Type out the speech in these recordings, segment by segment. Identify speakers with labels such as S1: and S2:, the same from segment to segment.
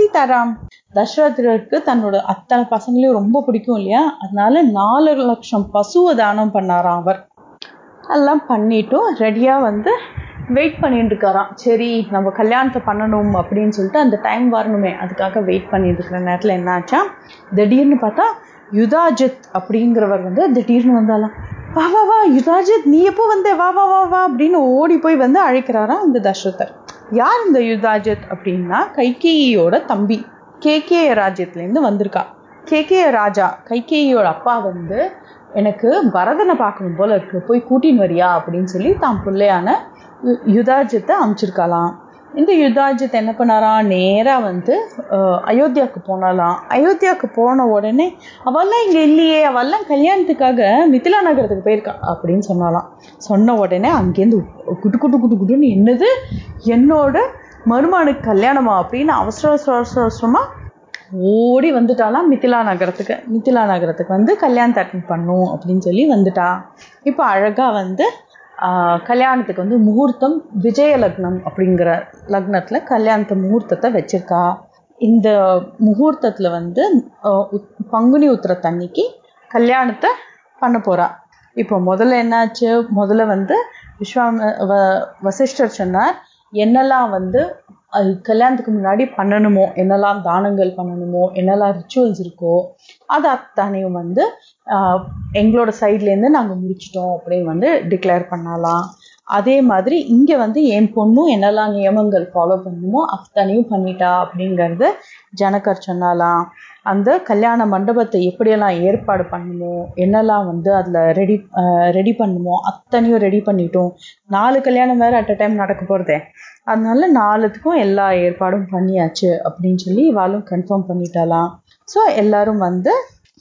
S1: சீதாராம் தசரதருக்கு தன்னோட அத்தனை பசங்களையும் ரொம்ப பிடிக்கும் இல்லையா? அதனால நாலு லட்சம் பசுவை தானம் பண்ணாராம் அவர். எல்லாம் பண்ணிட்டும் ரெடியாக வந்து வெயிட் பண்ணிட்டு இருக்காராம். சரி நம்ம கல்யாணத்தை பண்ணணும் அப்படின்னு சொல்லிட்டு அந்த டைம் வரணுமே. அதுக்காக வெயிட் பண்ணிட்டு இருக்கிற நேரத்தில் என்னாச்சா திடீர்னு பார்த்தா யுதாஜித் அப்படிங்கிறவர் வந்து திடீர்னு வந்தாலாம் வா வா வா யுதாஜித் நீ எப்போ வந்த? வா வா வா வா அப்படின்னு ஓடி போய் வந்து அழைக்கிறாராம் இந்த தசரதர். யார் இந்த யுதாஜித் அப்படின்னா கைகேயியோட தம்பி. கேகே ராஜ்யத்துலேருந்து வந்திருக்கா. கேகே ராஜா கைகேயியோட அப்பா வந்து எனக்கு பரதனை பார்க்கணும் போல இருக்கு. போய் கூட்டின்னு வரியா அப்படின்னு சொல்லி தான் பிள்ளையான யுதாஜத்தை அமைச்சிருக்கலாம் இந்த யுத்தாஜித் என்ன பண்ணாரா? நேராக வந்து அயோத்தியாவுக்கு போனாலாம் அயோத்தியாவுக்கு போன உடனே அவெல்லாம் இங்கே இல்லையே அவெல்லாம் கல்யாணத்துக்காக மித்திலா நகரத்துக்கு போயிருக்கா அப்படின்னு சொன்னாலாம் சொன்ன உடனே அங்கேருந்து குட்டு குட்டு குட்டு குட்டுன்னு என்னது? என்னோட மருமானுக்கு கல்யாணமா? அப்படின்னு அவசர அவசர அவசரமாக ஓடி வந்துட்டாலாம் மித்திலா நகரத்துக்கு. மித்திலா நகரத்துக்கு வந்து கல்யாணத்தை அட்டன் பண்ணும் அப்படின்னு சொல்லி வந்துட்டா. இப்போ அழகாக வந்து கல்யாணத்துக்கு வந்து முகூர்த்தம் விஜய லக்னம் அப்படிங்கிற லக்னத்தில் கல்யாணத்து முகூர்த்தத்தை வச்சுருக்கா. இந்த முகூர்த்தத்தில் வந்து பங்குனி உத்திரத்தன்னைக்கு கல்யாணத்தை பண்ண போகிறா இப்போ முதல்ல என்னாச்சு? முதல்ல வந்து விஸ்வாம வ வசிஷ்டர் சொன்னார் என்னெல்லாம் வந்து கல்யாணத்துக்கு முன்னாடி பண்ணணுமோ? என்னெல்லாம் தானங்கள் பண்ணணுமோ? என்னெல்லாம் ரிச்சுவல்ஸ் இருக்கோ? அது அத்தனையும் வந்து எங்களோட சைட்லேருந்து நாங்கள் முடிச்சிட்டோம் அப்படின்னு வந்து டிக்ளேர் பண்ணலாம். அதே மாதிரி இங்கே வந்து என் பொண்ணும் என்னெல்லாம் நியமங்கள் ஃபாலோ பண்ணணுமோ அத்தனையும் பண்ணிட்டா அப்படிங்கிறது ஜனகர் சொன்னாலாம். அந்த கல்யாண மண்டபத்தை எப்படியெல்லாம் ஏற்பாடு பண்ணணுமோ என்னெல்லாம் வந்து அதில் ரெடி ரெடி பண்ணணுமோ அத்தனையும் ரெடி பண்ணிட்டோம். நாலு கல்யாணம் வேறு அட் அ டைம் நடக்க போகிறதே அதனால நாலுத்துக்கும் எல்லா ஏற்பாடும் பண்ணியாச்சு அப்படின்னு சொல்லி இவாளும் கன்ஃபார்ம் பண்ணிட்டாலாம் ஸோ எல்லாரும் வந்து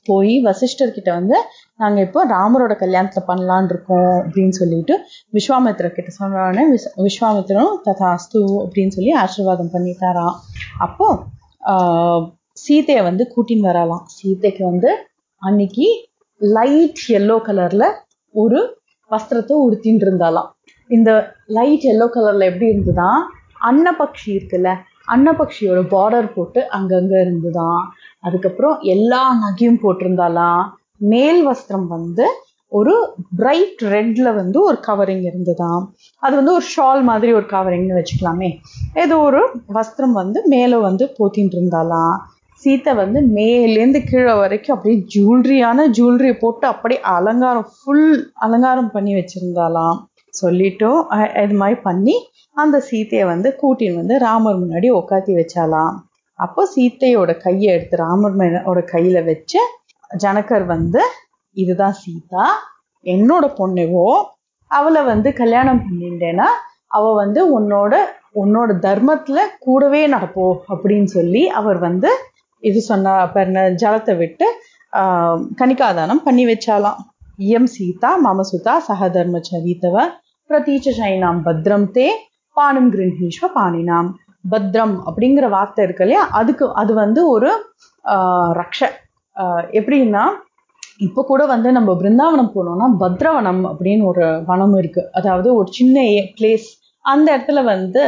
S1: போய் வசிஷ்டர்கிட்ட வந்து நாங்கள் இப்போ ராமரோட கல்யாணத்தில் பண்ணலான் இருக்கோம் அப்படின்னு சொல்லிட்டு விஸ்வாமித்திர கிட்ட சொன்னோடனே விஸ் விஸ்வாமித்திரம் ததாஸ்து அப்படின்னு சொல்லி ஆசீர்வாதம் பண்ணிட்டாராம். அப்போ சீதையை வந்து கூட்டின்னு வரலாம். சீதைக்கு வந்து அன்னைக்கு லைட் எல்லோ கலர்ல ஒரு வஸ்திரத்தை உடுத்தின்னு இருந்தாலாம். இந்த லைட் எல்லோ கலர்ல எப்படி இருந்துதான் அன்னபக்ஷி இருக்குல்ல அன்னபக்ஷியோட பார்டர் போட்டு அங்கங்க இருந்துதான் அதுக்கப்புறம் எல்லா நகையும் போட்டிருந்தாலாம். மேல் வஸ்திரம் வந்து ஒரு பிரைட் ரெட்ல வந்து ஒரு கவரிங் இருந்ததாம். அது வந்து ஒரு ஷால் மாதிரி ஒரு கவரிங்னு வச்சுக்கலாமே. ஏதோ ஒரு வஸ்திரம் வந்து மேலே வந்து போத்தின்னு இருந்தாலாம். சீத்தை வந்து மேலேருந்து கீழே வரைக்கும் அப்படியே ஜுவல்லரியான ஜுவல்லரி போட்டு அப்படியே அலங்காரம் ஃபுல் அலங்காரம் பண்ணி வச்சிருந்தாலாம் சொல்லிட்டோம் இது மாதிரி பண்ணி அந்த சீத்தையை வந்து கூட்டின்னு வந்து ராமர் முன்னாடி உட்காத்தி வச்சாலாம் அப்போ சீத்தையோட கையை எடுத்து ராமர் கையில வச்சு ஜனகர் வந்து இதுதான் சீதா என்னோட பொண்ணுவோ அவளை வந்து கல்யாணம் பண்ணிட்டேன்னா அவ வந்து உன்னோட உன்னோட தர்மத்துல கூடவே நடப்போ அப்படின்னு சொல்லி அவர் வந்து இது சொன்னா பெருன ஜலத்தை விட்டு கணிகாதானம் பண்ணி வச்சாலாம். இயம் சீதா மம சுதா சகதர்ம சரித்தவ பிரதீச்ச சைனாம் பத்ரம் தே பானும் கிருஹீஸ்வ பாணினாம். பத்ரம் அப்படிங்கிற வார்த்தை இருக்கு இல்லையா? அதுக்கு அது வந்து ஒரு ரக்ஷ. எப்படின்னா இப்போ கூட வந்து நம்ம பிருந்தாவனம் போனோம்னா பத்ரவனம் அப்படின்னு ஒரு வனம் இருக்கு. அதாவது ஒரு சின்ன பிளேஸ் அந்த இடத்துல வந்து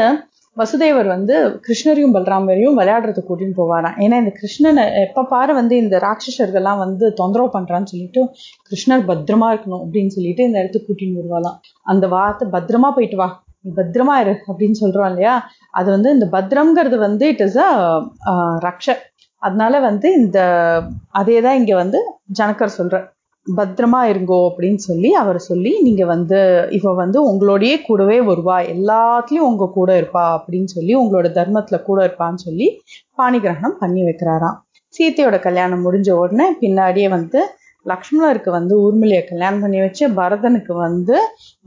S1: வசுதேவர் வந்து கிருஷ்ணரையும் பலராமரையும் விளையாடுறதுக்கு கூட்டின்னு போவாராம். ஏன்னா இந்த கிருஷ்ணனை எப்போ பாரு வந்து இந்த ராட்சசர்கள்லாம் வந்து தொந்தரவு பண்றான்னு சொல்லிட்டு கிருஷ்ணர் பத்திரமா இருக்கணும் அப்படின்னு சொல்லிட்டு இந்த இடத்துக்கு கூட்டின்னு வருவாளாம். அந்த வார்த்தை பத்திரமா போயிட்டு வா. பத்திரமா இரு அப்படின்னு சொல்றோம் இல்லையா? அது வந்து இந்த பத்ரம்ங்கிறது வந்து இட் இஸ் அ ரக்ஷ. அதனால வந்து இந்த அதே தான் இங்க வந்து ஜனக்கர் சொல்ற. பத்திரமா இருங்கோ அப்படின்னு சொல்லி அவர் சொல்லி நீங்க வந்து இவ வந்து உங்களோடயே கூடவே வருவா. எல்லாத்துலயும் உங்க கூட இருப்பா. அப்படின்னு சொல்லி உங்களோட தர்மத்துல கூட இருப்பான்னு சொல்லி பாணிகிரகணம் பண்ணி வைக்கிறாராம். சீத்தையோட கல்யாணம் முடிஞ்ச உடனே பின்னாடியே வந்து லக்ஷ்மணருக்கு வந்து ஊர்மிளைய கல்யாணம் பண்ணி வச்சு பரதனுக்கு வந்து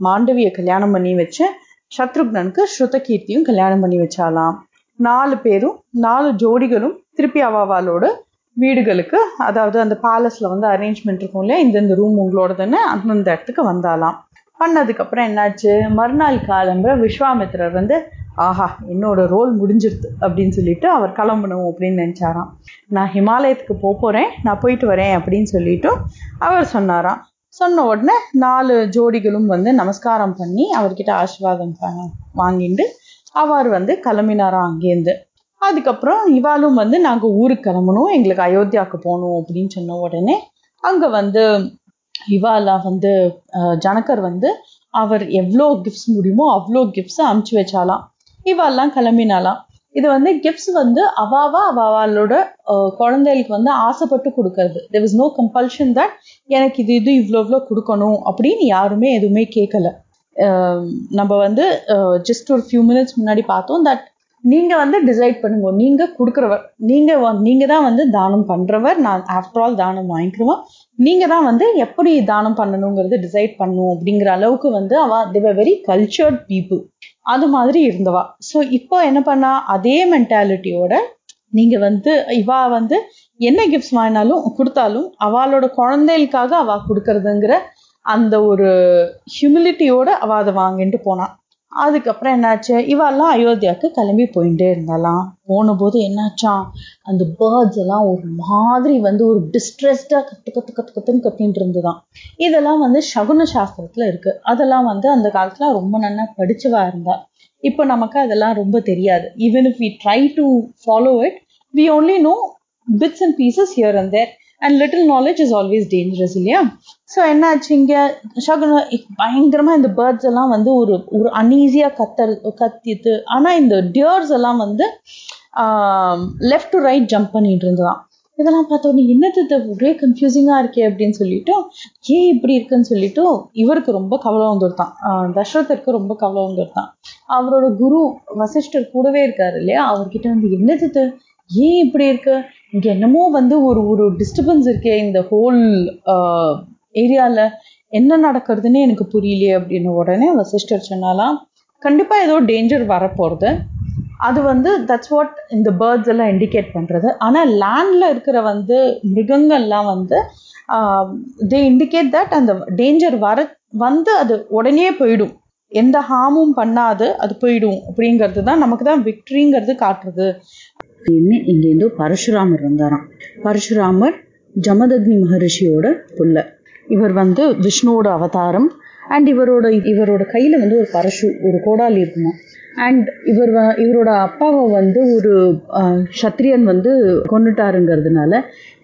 S1: மாண்டவிய கல்யாணம் பண்ணி வச்சு சத்ருக்னனுக்கு ஸ்ருதகீர்த்தியும் கல்யாணம் பண்ணி வச்சாலாம் நாலு பேரும் நாலு ஜோடிகளும் திருப்பி அவாவாலோடு வீடுகளுக்கு அதாவது அந்த பேலஸில் வந்து அரேஞ்ச்மெண்ட் இருக்கும் இல்லையா? இந்தந்த ரூம் உங்களோடதுன்னு அந்தந்த இடத்துக்கு வந்தாலாம். பண்ணதுக்கப்புறம் என்னாச்சு? மறுநாள் காலம்புற விஸ்வாமித்திரர் வந்து ஆஹா என்னோட ரோல் முடிஞ்சிருது அப்படின்னு சொல்லிட்டு அவர் கிளம்பணும் அப்படின்னு நினச்சாராம். நான் ஹிமாலயத்துக்கு போக போகிறேன் நான் போயிட்டு வரேன் அப்படின்னு சொல்லிட்டு அவர் சொன்னாராம். சொன்ன உடனே நாலு ஜோடிகளும் வந்து நமஸ்காரம் பண்ணி அவர்கிட்ட ஆசீர்வாதம் வாங்கிட்டு அவர் வந்து கிளம்பினாராம் அங்கேருந்து அதுக்கப்புறம் இவாளும் வந்து நாங்கள் ஊருக்கு கிளம்பணும் எங்களுக்கு அயோத்தியாவுக்கு போகணும் அப்படின்னு சொன்ன உடனே அங்கே வந்து இவாலா வந்து ஜனகர் வந்து அவர் எவ்வளோ கிஃப்ட்ஸ் முடியுமோ அவ்வளோ கிஃப்ட்ஸை அமுச்சு வச்சாலாம் இவாலாம் கிளம்பினாலாம் இது வந்து கிஃப்ட்ஸ் வந்து அவாவா அவாவாலோட குழந்தைகளுக்கு வந்து ஆசைப்பட்டு கொடுக்கறது. There is no compulsion that எனக்கு இது இது இவ்வளோ இவ்வளோ கொடுக்கணும் அப்படின்னு யாருமே எதுவுமே கேட்கல. நம்ம வந்து ஜஸ்ட் ஒரு ஃபியூ மினிட்ஸ் முன்னாடி பார்த்தோம் தட் நீங்கள் வந்து டிசைட் பண்ணுங்க. நீங்கள் கொடுக்குறவர். நீங்கள் வந் நீங்கள் தான் வந்து தானம் பண்ணுறவர் நான் ஆஃப்டர் ஆல் தானம் வாங்கிக்கிறவன் நீங்கள் தான் வந்து எப்படி தானம் பண்ணணுங்கிறது டிசைட் பண்ணும் அப்படிங்கிற அளவுக்கு வந்து அவ திவ வெரி கல்ச்சர்ட் பீப்புள் அது மாதிரி இருந்தவா. ஸோ இப்போ என்ன பண்ணா அதே மென்டாலிட்டியோட நீங்கள் வந்து இவா வந்து என்ன கிஃப்ட்ஸ் வாங்கினாலும் கொடுத்தாலும் அவளோட குழந்தைகளுக்காக அவ கொடுக்கறதுங்கிற அந்த ஒரு ஹியூமிலிட்டியோட அவ அதை வாங்கிட்டு போனா. அதுக்கப்புறம் என்னாச்சு? இவெல்லாம் அயோத்தியாவுக்கு கிளம்பி போயிட்டே இருந்தாலாம் போன போது என்னாச்சாம் அந்த பேர்ட்ஸ் எல்லாம் ஒரு மாதிரி வந்து ஒரு டிஸ்ட்ரெஸ்டா கத்து கத்து கத்து கத்துன்னு கத்தின்னு இருந்துதான். இதெல்லாம் வந்து சகுன சாஸ்திரத்துல இருக்கு. அதெல்லாம் வந்து அந்த காலத்துல ரொம்ப நல்லா படிச்சவா இருந்தா. இப்போ நமக்கு அதெல்லாம் ரொம்ப தெரியாது. Even if we try to follow it we only know bits and pieces here and there and little knowledge is always dangerous இல்லையா? ஸோ என்னாச்சு இங்கே? சகுன பயங்கரமாக இந்த பேர்ட்ஸ் எல்லாம் வந்து ஒரு ஒரு அன்ஈஸியாக கத்தல் கத்திட்டு ஆனால் இந்த டியர்ஸ் எல்லாம் வந்து லெஃப்ட் டு ரைட் ஜம்ப் பண்ணிட்டு இருந்ததாம். இதெல்லாம் பார்த்த உடனே என்னது இது? ஒரே கன்ஃபியூசிங்காக இருக்கே அப்படின்னு சொல்லிட்டு ஏன் இப்படி இருக்குன்னு சொல்லிட்டு இவருக்கு ரொம்ப கவலை வந்துருத்தான் ஆஹ் தசரதருக்கு ரொம்ப கவலை வந்துருத்தான் அவரோட குரு வசிஷ்டர் கூடவே இருக்காரு இல்லையா? அவர்கிட்ட வந்து என்னது இது? ஏன் இப்படி இருக்கு? இங்கே என்னமோ வந்து ஒரு ஒரு டிஸ்டர்பன்ஸ் இருக்கே இந்த ஹோல் ஏரியாவில் என்ன நடக்கிறதுன்னு எனக்கு புரியலையே அப்படின்னு உடனே வசிஷ்டர் சொன்னாலாம் கண்டிப்பாக ஏதோ டேஞ்சர் வரப்போகிறது அது வந்து தட்ஸ் வாட் இந்த பேர்ட்ஸ் எல்லாம் இண்டிகேட் பண்ணுறது ஆனால் லேண்டில் இருக்கிற வந்து மிருகங்கள்லாம் வந்து தே இண்டிகேட் தட் அந்த டேஞ்சர் வர வந்து அது உடனே போயிடும். எந்த ஹார்மும் பண்ணாது அது போயிடும். அப்படிங்கிறது தான் நமக்கு தான் விக்ட்ரிங்கிறது காட்டுறது. அப்படின்னு இங்கேருந்து பரசுராமர் இருந்தாராம் பரசுராமர் ஜமதக்னி மகரிஷியோட புள்ள. இவர் வந்து விஷ்ணுவோட அவதாரம் அண்ட் இவரோட இவரோட கையில வந்து ஒரு பரசு ஒரு கோடாலி இருக்குமா. அண்ட் இவர் வ- இவரோட அப்பாவை வந்து ஒரு அஹ், சத்திரியன் வந்து கொண்டுட்டாருங்கிறதுனால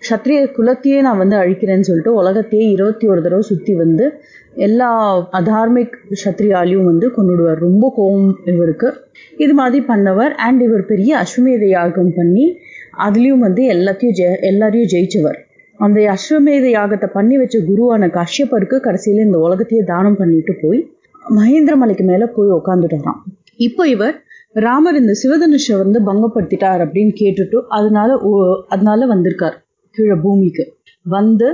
S1: சத்திரிய குலத்தையே நான் வந்து அழிக்கிறேன்னு சொல்லிட்டு உலகத்தையே இருபத்தி ஒரு தடவை சுற்றி வந்து எல்லா அதார்மிக் சத்திரியாலையும் வந்து கொண்டுடுவார் ரொம்ப கோபம் இவருக்கு. இது மாதிரி பண்ணவர் அண்ட் இவர் பெரிய அஸ்வமேத யாகம் பண்ணி அதுலேயும் வந்து எல்லாத்தையும் ஜெய எல்லாரையும் ஜெயிச்சவர். அந்த அஸ்வமேத யாகத்தை பண்ணி வச்ச குருவான கஷ்யப்பருக்கு கடைசியில இந்த உலகத்தையே தானம் பண்ணிட்டு போய் மகேந்திர மலைக்கு மேல போய் உட்காந்துட்டாராம் இப்போ இவர் ராமர் இந்த சிவதனுஷை வந்து பங்கப்படுத்திட்டார் அப்படின்னு கேட்டுட்டு அதனால ஓ- அதனால வந்திருக்கார் கீழே பூமிக்கு. வந்து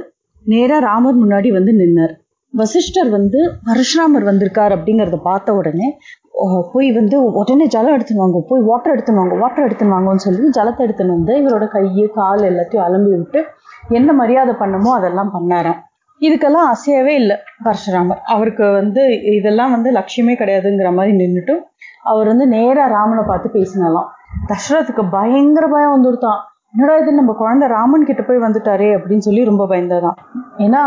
S1: நேரா ராமர் முன்னாடி வந்து நின்னார். வசிஷ்டர் வந்து பரஷுராமர் வந்திருக்கார் அப்படிங்கறத பார்த்த உடனே போய் வந்து உடனே ஜலம் எடுத்துன்னு வாங்க போய் வாட்டர் எடுத்துன்னு வாங்க வாட்டர் எடுத்துன்னு வாங்கன்னு சொல்லி ஜலத்தை எடுத்துன்னு வந்து இவரோட கையை கால் எல்லாத்தையும் அலம்பி விட்டு என்ன மரியாதை பண்ணுமோ அதெல்லாம் பண்ணாராம் இதுக்கெல்லாம் அசையவே இல்லை பரசுராமர். அவருக்கு வந்து இதெல்லாம் வந்து லட்சியமே கிடையாதுங்கிற மாதிரி நின்றுட்டு அவர் வந்து நேராக ராமனை பார்த்து பேசினாலாம். தசரத்துக்கு பயங்கர பயம் வந்துருத்தான் என்னடா இது நம்ம குழந்தை ராமன் கிட்ட போய் வந்துட்டாரே அப்படின்னு சொல்லி ரொம்ப பயந்ததான். ஏன்னா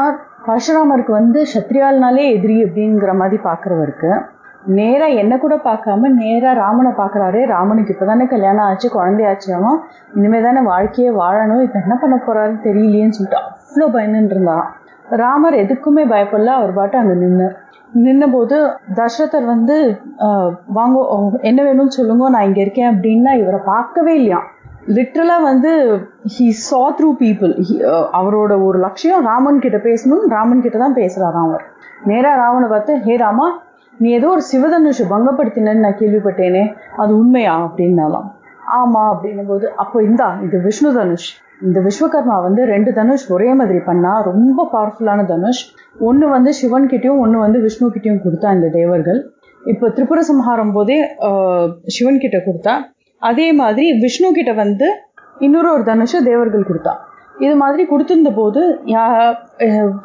S1: பரஷுராமருக்கு வந்து சத்ரியால்னாலே எதிரி அப்படிங்கிற மாதிரி பார்க்குறவருக்கு நேரா என்ன கூட பார்க்காம நேரா ராமனை பார்க்கறாரு. ராமனுக்கு இப்பதானே கல்யாணம் ஆச்சு குழந்தையாச்சாமா இனிமே தானே வாழ்க்கையே வாழணும். இப்ப என்ன பண்ண போறாருன்னு தெரியலையேன்னு சொல்லிட்டு அவ்வளோ பயந்துட்டு இருந்தான். ராமர் எதுக்குமே பயப்படல. அவர் பாட்டு அங்க நின்னார். நின்னபோது தசரதர் வந்து வாங்க என்ன வேணும்னு சொல்லுங்க. நான் இங்க இருக்கேன் அப்படின்னா இவரை பார்க்கவே இல்லையாம் லிட்ரலா வந்து ஹி சா த்ரூ பீப்புள் அவரோட ஒரு லட்சியம் ராமன் கிட்ட பேசணும் ராமன் கிட்ட தான் பேசுறாராம் அவர். நேரா ராமனை பார்த்து ஹே ராமா நீ ஏதோ ஒரு சிவதனுஷை பங்கப்படுத்தினன்னு நான் கேள்விப்பட்டேனே அது உண்மையா அப்படின்னாலாம். ஆமா அப்படின்னும் போது அப்போ இந்தா இது விஷ்ணு தனுஷ். இந்த விஸ்வகர்மா வந்து ரெண்டு தனுஷ் ஒரே மாதிரி பண்ணா ரொம்ப பவர்ஃபுல்லான தனுஷ். ஒன்னு வந்து சிவன் கிட்டயும் ஒன்னு வந்து விஷ்ணு கிட்டயும் கொடுத்தா இந்த தேவர்கள். இப்போ திரிபுர சம்ஹாரம் போதே சிவன் கிட்ட கொடுத்தா அதே மாதிரி விஷ்ணு கிட்ட வந்து இன்னொரு ஒரு தனுஷ தேவர்கள் கொடுத்தா. இது மாதிரி கொடுத்திருந்த போது யா-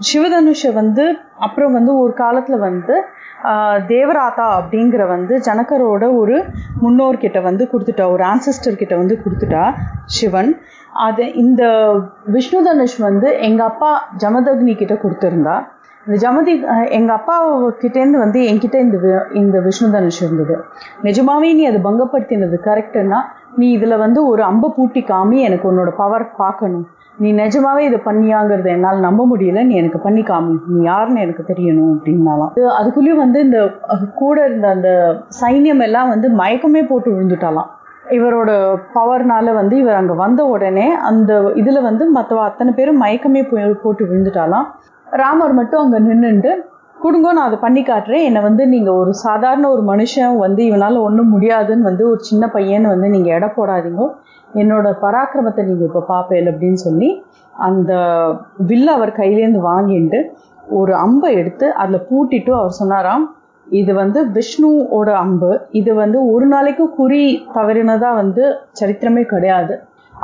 S1: சிவதனுஷை வந்து அப்புறம் வந்து ஒரு காலத்துல வந்து தேவராதா அப்படிங்கிற வந்து ஜனகரோட ஒரு முன்னோர்கிட்ட வந்து கொடுத்துட்டா ஒரு ஆன்சஸ்டர் கிட்ட வந்து கொடுத்துட்டா சிவன். அது இந்த விஷ்ணு தனுஷ் வந்து எங்க அப்பா ஜமதக்னி கிட்ட கொடுத்திருந்தா இந்த ஜமதி எங்க அப்பா கிட்டேருந்து வந்து என்கிட்ட இந்த வி- இந்த விஷ்ணு தனுஷ் இருந்தது. நிஜமாவே நீ அதை பங்கப்படுத்தினது கரெக்டுன்னா நீ இதுல வந்து ஒரு அம்பை பூட்டி காமி எனக்கு உன்னோட பவர் பார்க்கணும் நீ நிஜமாவே இதை பண்ணியாங்கிறத என்னால் நம்ப முடியல நீ எனக்கு பண்ணி காமி. நீ யாருன்னு எனக்கு தெரியணும் அப்படின்னாலாம். அதுக்குள்ளேயும் வந்து இந்த கூட இருந்த அந்த சைன்யம் எல்லாம் வந்து மயக்கமே போட்டு விழுந்துட்டாலாம். இவரோட பவர்னால வந்து இவர் அங்க வந்த உடனே அந்த இதுல வந்து மற்ற அத்தனை பேரும் மயக்கமே போய் போட்டு விழுந்துட்டாலாம். ராமர் மட்டும் அங்கே நின்றுண்டு கொடுங்க நான் அதை பண்ணி காட்டுறேன். என்னை வந்து நீங்கள் ஒரு சாதாரண ஒரு மனுஷன் வந்து இவனால் ஒன்றும் முடியாதுன்னு வந்து ஒரு சின்ன பையன் வந்து நீங்கள் எடை போடாதீங்க. என்னோட பராக்கிரமத்தை நீங்கள் இப்போ பார்ப்பேன் அப்படின்னு சொல்லி அந்த வில்ல அவர் கையிலேருந்து வாங்கிட்டு ஒரு அம்பை எடுத்து அதில் பூட்டிட்டு அவர் சொன்னாராம் இது வந்து விஷ்ணுவோட அம்பு. இது வந்து ஒரு நாளைக்கு குறி தவறினதா வந்து சரித்திரமே கிடையாது.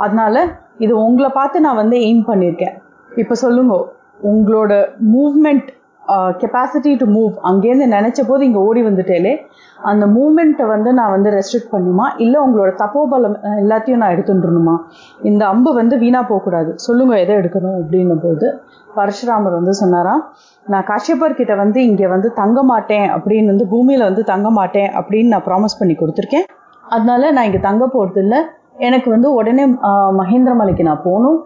S1: அதனால இது உங்களை பார்த்து நான் வந்து எய்ம் பண்ணியிருக்கேன். இப்போ சொல்லுங்க. உங்களோட மூவ்மெண்ட் கெப்பாசிட்டி டு மூவ் அங்கேருந்து நினைச்ச போது இங்கே ஓடி வந்துட்டேலே அந்த மூமெண்ட்டை வந்து நான் வந்து ரெஸ்ட்ரிக்ட் பண்ணுமா? இல்லை உங்களோட தப்போபலம் எல்லாத்தையும் நான் எடுத்துட்டுருணுமா இந்த அம்பு வந்து வீணாக போகக்கூடாது. சொல்லுங்க எதை எடுக்கணும் அப்படின்னும் போது பரஷுராமர் வந்து சொன்னாராம் நான் காஷ்யப்பர் கிட்ட வந்து இங்கே வந்து தங்க மாட்டேன் அப்படின்னு வந்து பூமியில் வந்து தங்க மாட்டேன் அப்படின்னு நான் ப்ராமிஸ் பண்ணி கொடுத்துருக்கேன். அதனால நான் இங்கே தங்க போகிறது இல்லை எனக்கு வந்து உடனே மகேந்திரமலைக்கு நான் போகணும்.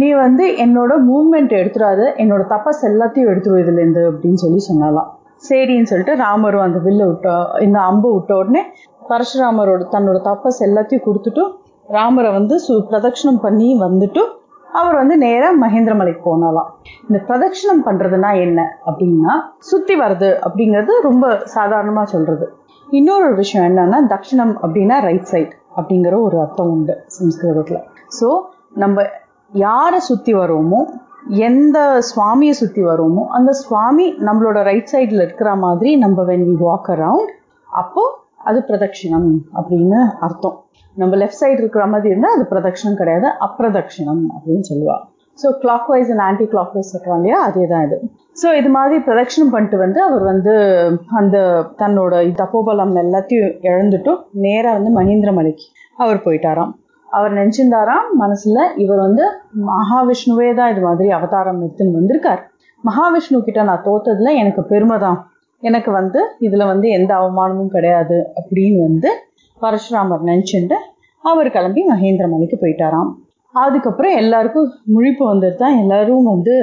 S1: நீ வந்து என்னோட மூமெண்ட் எடுத்துடாத என்னோட தப்பஸ் எல்லாத்தையும் எடுத்துரு இதுலேருந்து அப்படின்னு சொல்லி சொன்னாலாம் சரின்னு சொல்லிட்டு ராமரும் அந்த வில்ல விட்ட இந்த அம்பு விட்ட உடனே பரசுராமரோட தன்னோட தப்பஸ் எல்லாத்தையும் கொடுத்துட்டு ராமரை வந்து சு பிரதட்சிணம் பண்ணி வந்துட்டு அவர் வந்து நேரா மகேந்திரமலைக்கு போனாலாம் இந்த பிரதட்சணம் பண்ணுறதுனா என்ன அப்படின்னா சுற்றி வர்றது அப்படிங்கிறது ரொம்ப சாதாரணமாக சொல்கிறது இன்னொரு விஷயம் என்னன்னா தட்சிணம் அப்படின்னா ரைட் சைட் அப்படிங்கிற ஒரு அர்த்தம் உண்டு சம்ஸ்கிருதத்தில். ஸோ நம்ம யாரை சுத்தி வரோமோ எந்த சுவாமியை சுத்தி வரோமோ அந்த சுவாமி நம்மளோட ரைட் சைடில் இருக்கிற மாதிரி நம்ம வென் வி வாக் அரவுண்ட் அப்போ அது பிரதட்சிணம் அப்படின்னு அர்த்தம். நம்ம லெஃப்ட் சைடு இருக்கிற மாதிரி இருந்தால் அது பிரதட்சிணம் கிடையாது அப்பிரதட்சிணம் அப்படின்னு சொல்லுவாள் so clockwise and anti clock வைஸ் சொல்கிறோம் இல்லையா? அதே தான் இது. ஸோ இது மாதிரி பிரதட்சிணம் பண்ணிட்டு வந்து அவர் வந்து அந்த தன்னோட தப்போபலம் எல்லாத்தையும் இழந்துட்டும் நேராக வந்து மகேந்திரமலைக்கு அவர் போயிட்டாராம். அவர் நினைச்சிருந்தாராம் மனசுல இவர் வந்து மகாவிஷ்ணுவே தான் இது மாதிரி அவதாரம் எடுத்துன்னு வந்திருக்கார். மகாவிஷ்ணு கிட்ட நான் தோத்ததுல எனக்கு பெருமை தான். எனக்கு வந்து இதுல வந்து எந்த அவமானமும் கிடையாது அப்படின்னு வந்து பரசுராமர் நினைச்சுட்டு அவர் கிளம்பி மகேந்திரமலைக்கு போயிட்டாராம். அதுக்கப்புறம் எல்லாருக்கும் முழிப்பு வந்துட்டு தான் எல்லாரும் வந்து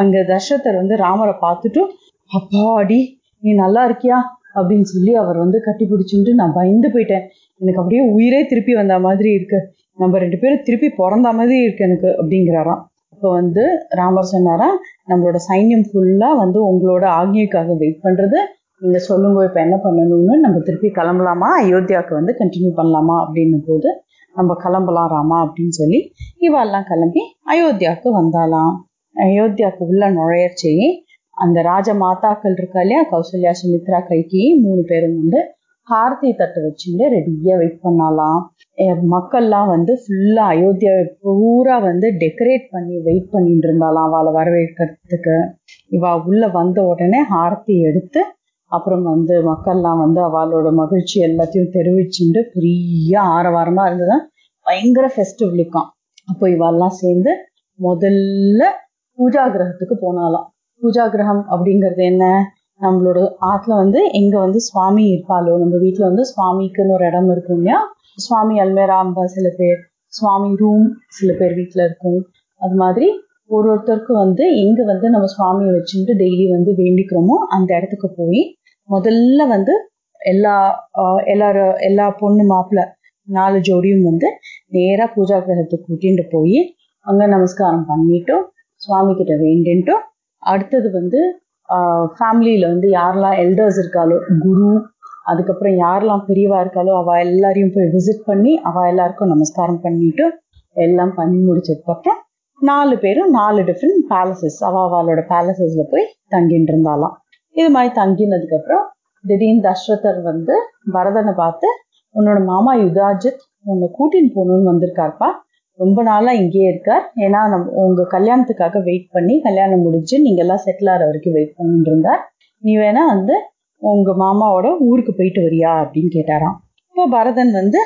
S1: அங்கே அங்க வந்து ராமரை பார்த்துட்டு அப்பாடி நீ நல்லா இருக்கியா? அப்படின்னு சொல்லி அவர் வந்து கட்டி பிடிச்சிட்டு நான் பயந்து போயிட்டேன். எனக்கு அப்படியே உயிரே திருப்பி வந்த மாதிரி இருக்கு. நம்ம ரெண்டு பேரும் திருப்பி பிறந்த மாதிரி இருக்கு எனக்கு அப்படிங்கிறாராம். இப்போ வந்து ராமர் சொன்னாரா நம்மளோட சைன்யம் ஃபுல்லா வந்து உங்களோட ஆக்ஞைக்காக வெயிட் பண்றது. நீங்க சொல்லுங்க இப்போ என்ன பண்ணணும்னு நம்ம திருப்பி கிளம்பலாமா? அயோத்தியாவுக்கு வந்து கண்டினியூ பண்ணலாமா? அப்படின்னும் போது நம்ம கிளம்பலாம் ராமா அப்படின்னு சொல்லி இவாள்லாம் கிளம்பி அயோத்தியாவுக்கு வந்தாலாம் அயோத்தியாவுக்கு உள்ள நுழையச்சி அந்த ராஜ மாதாக்கள் இருக்கா இல்லையா? கௌசல்யா சுமித்ரா கைக்கி மூணு பேரும் வந்து கார்த்தி தட்டு வச்சுட்டு ரெடியா வெயிட் பண்ணலாம் மக்கள்லாம் வந்து ஃபுல்லாக அயோத்தியா பூரா வந்து டெக்கரேட் பண்ணி வெயிட் பண்ணிட்டு இருந்தாலாம் அவளை வரவேற்கிறதுக்கு. இவா உள்ள வந்த உடனே ஆரத்தி எடுத்து அப்புறம் வந்து மக்கள்லாம் வந்து அவளோட மகிழ்ச்சி எல்லாத்தையும் தெரிவிச்சுட்டு பெரிய ஆரவாரமா இருந்ததுதான். பயங்கர ஃபெஸ்டிவலுக்காம் அப்போ இவெல்லாம் சேர்ந்து முதல்ல பூஜா கிரகத்துக்கு போனாலாம் பூஜா கிரகம் அப்படிங்கிறது என்ன? நம்மளோட ஆத்துல வந்து எங்க வந்து சுவாமி இருப்பாளோ? நம்ம வீட்டுல வந்து சுவாமிக்குன்னு ஒரு இடம் இருக்கும் இல்லையா? சுவாமி அல்மேரா அம்பா சில பேர் சுவாமி ரூம் சில பேர் வீட்டுல இருக்கும். அது மாதிரி ஒரு ஒருத்தருக்கும் வந்து எங்க வந்து நம்ம சுவாமியை வச்சுட்டு டெய்லி வந்து வேண்டிக்கிறோமோ அந்த இடத்துக்கு போய் முதல்ல வந்து எல்லா எல்லாரும் எல்லா பொண்ணு மாப்பிள்ள நாலு ஜோடியும் வந்து நேராக பூஜா கிரகத்துக்கு கூட்டிகிட்டு போய் அங்கே நமஸ்காரம் பண்ணிட்டும் சுவாமி கிட்ட வேண்டின்ட்டும் அடுத்தது வந்து ஃபேமிலியில வந்து யாரெல்லாம் எல்டர்ஸ் இருக்காளோ குரு அதுக்கப்புறம் யாரெல்லாம் பெரியவா இருக்காளோ அவ எல்லாரையும் போய் விசிட் பண்ணி அவ எல்லாருக்கும் நமஸ்காரம் பண்ணிட்டு எல்லாம் பண்ணி முடிச்சதுக்கப்புறம் நாலு பேரும் நாலு டிஃப்ரெண்ட் பேலசஸ் அவ அவளோட பேலசஸ்ல போய் தங்கிட்டு இருந்தாலாம் இது மாதிரி தங்கினதுக்கப்புறம் திடீர்னு தசரதர் வந்து பரதனை பார்த்து உன்னோட மாமா யுதாஜித் உன்னை கூட்டின்னு போகணும்னு வந்திருக்காருப்பா. ரொம்ப நாளாக இங்கேயே இருக்கார். ஏன்னா நம்ம உங்கள் கல்யாணத்துக்காக வெயிட் பண்ணி கல்யாணம் முடிஞ்சு நீங்கள்லாம் செட்டில் ஆகிற வரைக்கும் வெயிட் பண்ணிட்டு இருந்தார். நீ வேணா வந்து உங்கள் மாமாவோட ஊருக்கு போயிட்டு வரியா? அப்படின்னு கேட்டாராம். இப்போ பரதன் வந்து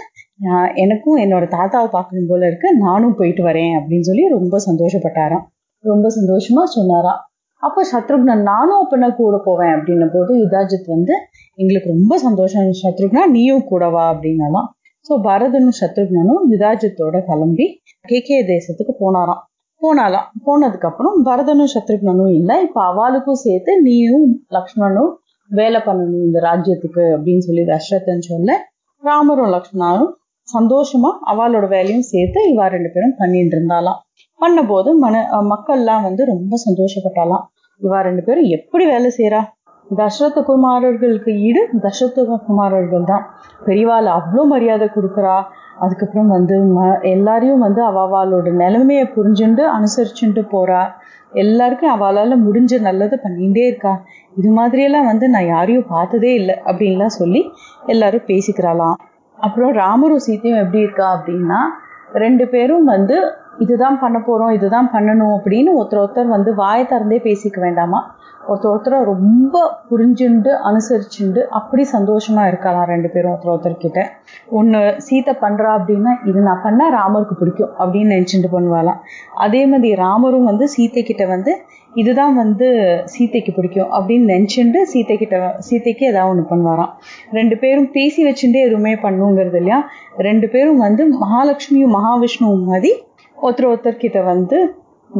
S1: எனக்கும் என்னோட தாத்தாவை பார்க்கணும் போல இருக்கு. நானும் போயிட்டு வரேன். அப்படின்னு சொல்லி ரொம்ப சந்தோஷப்பட்டாராம். ரொம்ப சந்தோஷமா சொன்னாராம். அப்போ சத்ருக்னன் நானும் அப்பனா கூட போவேன். அப்படின்ன போது யுதாஜித் வந்து எங்களுக்கு ரொம்ப சந்தோஷம் சத்ருக்னா நீயும் கூடவா அப்படின்னாலாம் ஸோ பரதனும் சத்ருக்னனும் யுதாஜித்தோட கிளம்பி கேகே தேசத்துக்கு போனாராம். போனாலாம். போனதுக்கு அப்புறம் பரதனும் சத்ருக்னனும் இல்லை. இப்போ அவளுக்கும் சேர்த்து நீயும் லக்ஷ்மணும் வேலை பண்ணணும் இந்த ராஜ்யத்துக்கு அப்படின்னு சொல்லி தசரதன் சொல்ல ராமரும் லக்ஷ்மணாரும் சந்தோஷமா அவளோட வேலையும் சேர்த்து இவா ரெண்டு பேரும் பண்ணிட்டு இருந்தாலாம் பண்ணும்போது மன மக்கள்லாம் வந்து ரொம்ப சந்தோஷப்பட்டாலாம் இவா ரெண்டு பேரும் எப்படி வேலை செய்யறா தசரத குமாரர்களுக்கு ஈடு தசரத குமாரர்கள் தான் பெரியவாள் அவ்வளோ மரியாதை கொடுக்குறா. அதுக்கப்புறம் வந்து ம எல்லாரையும் வந்து அவளோட நிலைமையை புரிஞ்சுண்டு அனுசரிச்சுட்டு போறா. எல்லாருக்கும் அவளால் முடிஞ்ச நல்லது பண்ணிகிட்டே இருக்கா. இது மாதிரியெல்லாம் வந்து நான் யாரையும் பார்த்ததே இல்லை அப்படின்லாம் சொல்லி எல்லாரும் பேசிக்கிறாளாம். அப்புறம் ராமரும் சீத்தையும் எப்படி இருக்கா அப்படின்னா ரெண்டு பேரும் வந்து இதுதான் பண்ண போகிறோம் இதுதான் பண்ணணும் அப்படின்னு ஒருத்தர் ஒருத்தர் வந்து வாயை திறந்தே பேசிக்க வேண்டாமா? ஒருத்தர் ஒருத்தரை ரொம்ப புரிஞ்சுண்டு அனுசரிச்சுண்டு அப்படி சந்தோஷமா இருக்கலாம் ரெண்டு பேரும் ஒருத்தர் ஒருத்தர்கிட்ட. ஒன்று சீத்தை பண்றா அப்படின்னா இது நான் பண்ணா ராமருக்கு பிடிக்கும் அப்படின்னு நினைச்சுட்டு பண்ணுவாளாம். அதே மாதிரி ராமரும் வந்து சீத்தை கிட்ட வந்து இதுதான் வந்து சீத்தைக்கு பிடிக்கும் அப்படின்னு நினச்சிண்டு சீத்தை கிட்ட சீத்தைக்கு ஏதாவது ஒன்று பண்ணுவாராம். ரெண்டு பேரும் பேசி வச்சுட்டே எதுவுமே பண்ணுங்கிறது இல்லையா? ரெண்டு பேரும் வந்து மகாலட்சுமியும் மகாவிஷ்ணுவும் மாதிரி ஒருத்தர் ஒருத்தர்கிட்ட வந்து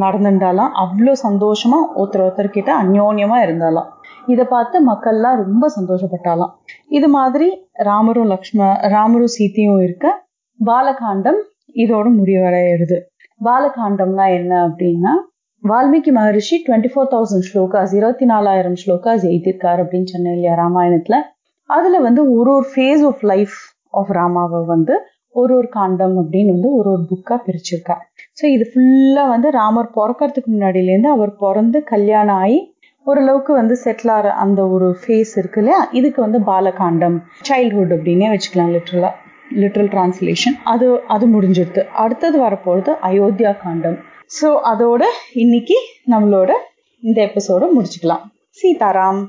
S1: நடந்துட்டாலாம் அவ்வளோ சந்தோஷமா ஒருத்தர் ஒருத்தர்கிட்ட அந்யோன்யமா இருந்தாலாம். இதை பார்த்து மக்கள்லாம் ரொம்ப சந்தோஷப்பட்டாலாம். இது மாதிரி ராமரும் லக்ஷ்ம ராமரும் சீத்தையும் இருக்க பாலகாண்டம் இதோட முடிவடையிறது பாலகாண்டம்னா என்ன அப்படின்னா Valmiki Maharishi twenty four thousand slokas இருபத்தி நாலாயிரம் ஸ்லோகாஸ் எழுதியிருக்காரு அப்படின்னு சொன்னேன் இல்லையா ராமாயணத்துல. அதுல வந்து ஒரு ஒரு ஃபேஸ் ஆஃப் லைஃப் ஆஃப் ராமாவை வந்து ஒரு ஒரு காண்டம் அப்படின்னு வந்து ஒரு ஒரு புக்கா பிரிச்சிருக்கா ஸோ இது ஃபுல்லாக வந்து ராமர் பிறக்கறதுக்கு முன்னாடியிலேருந்து அவர் பிறந்து கல்யாணம் ஆகி ஓரளவுக்கு வந்து செட்டில் ஆகிற அந்த ஒரு ஃபேஸ் இருக்கு இல்லையா? இதுக்கு வந்து பாலகாண்டம் சைல்ட்ஹுட் அப்படின்னே வச்சுக்கலாம் லிட்ரலாக லிட்ரல் டிரான்ஸ்லேஷன் அது அது முடிஞ்சிடுது. அடுத்தது வரப்போகிறது அயோத்தியா காண்டம். ஸோ அதோட இன்னைக்கு நம்மளோட இந்த எபிசோட முடிச்சுக்கலாம். சீதாராம்.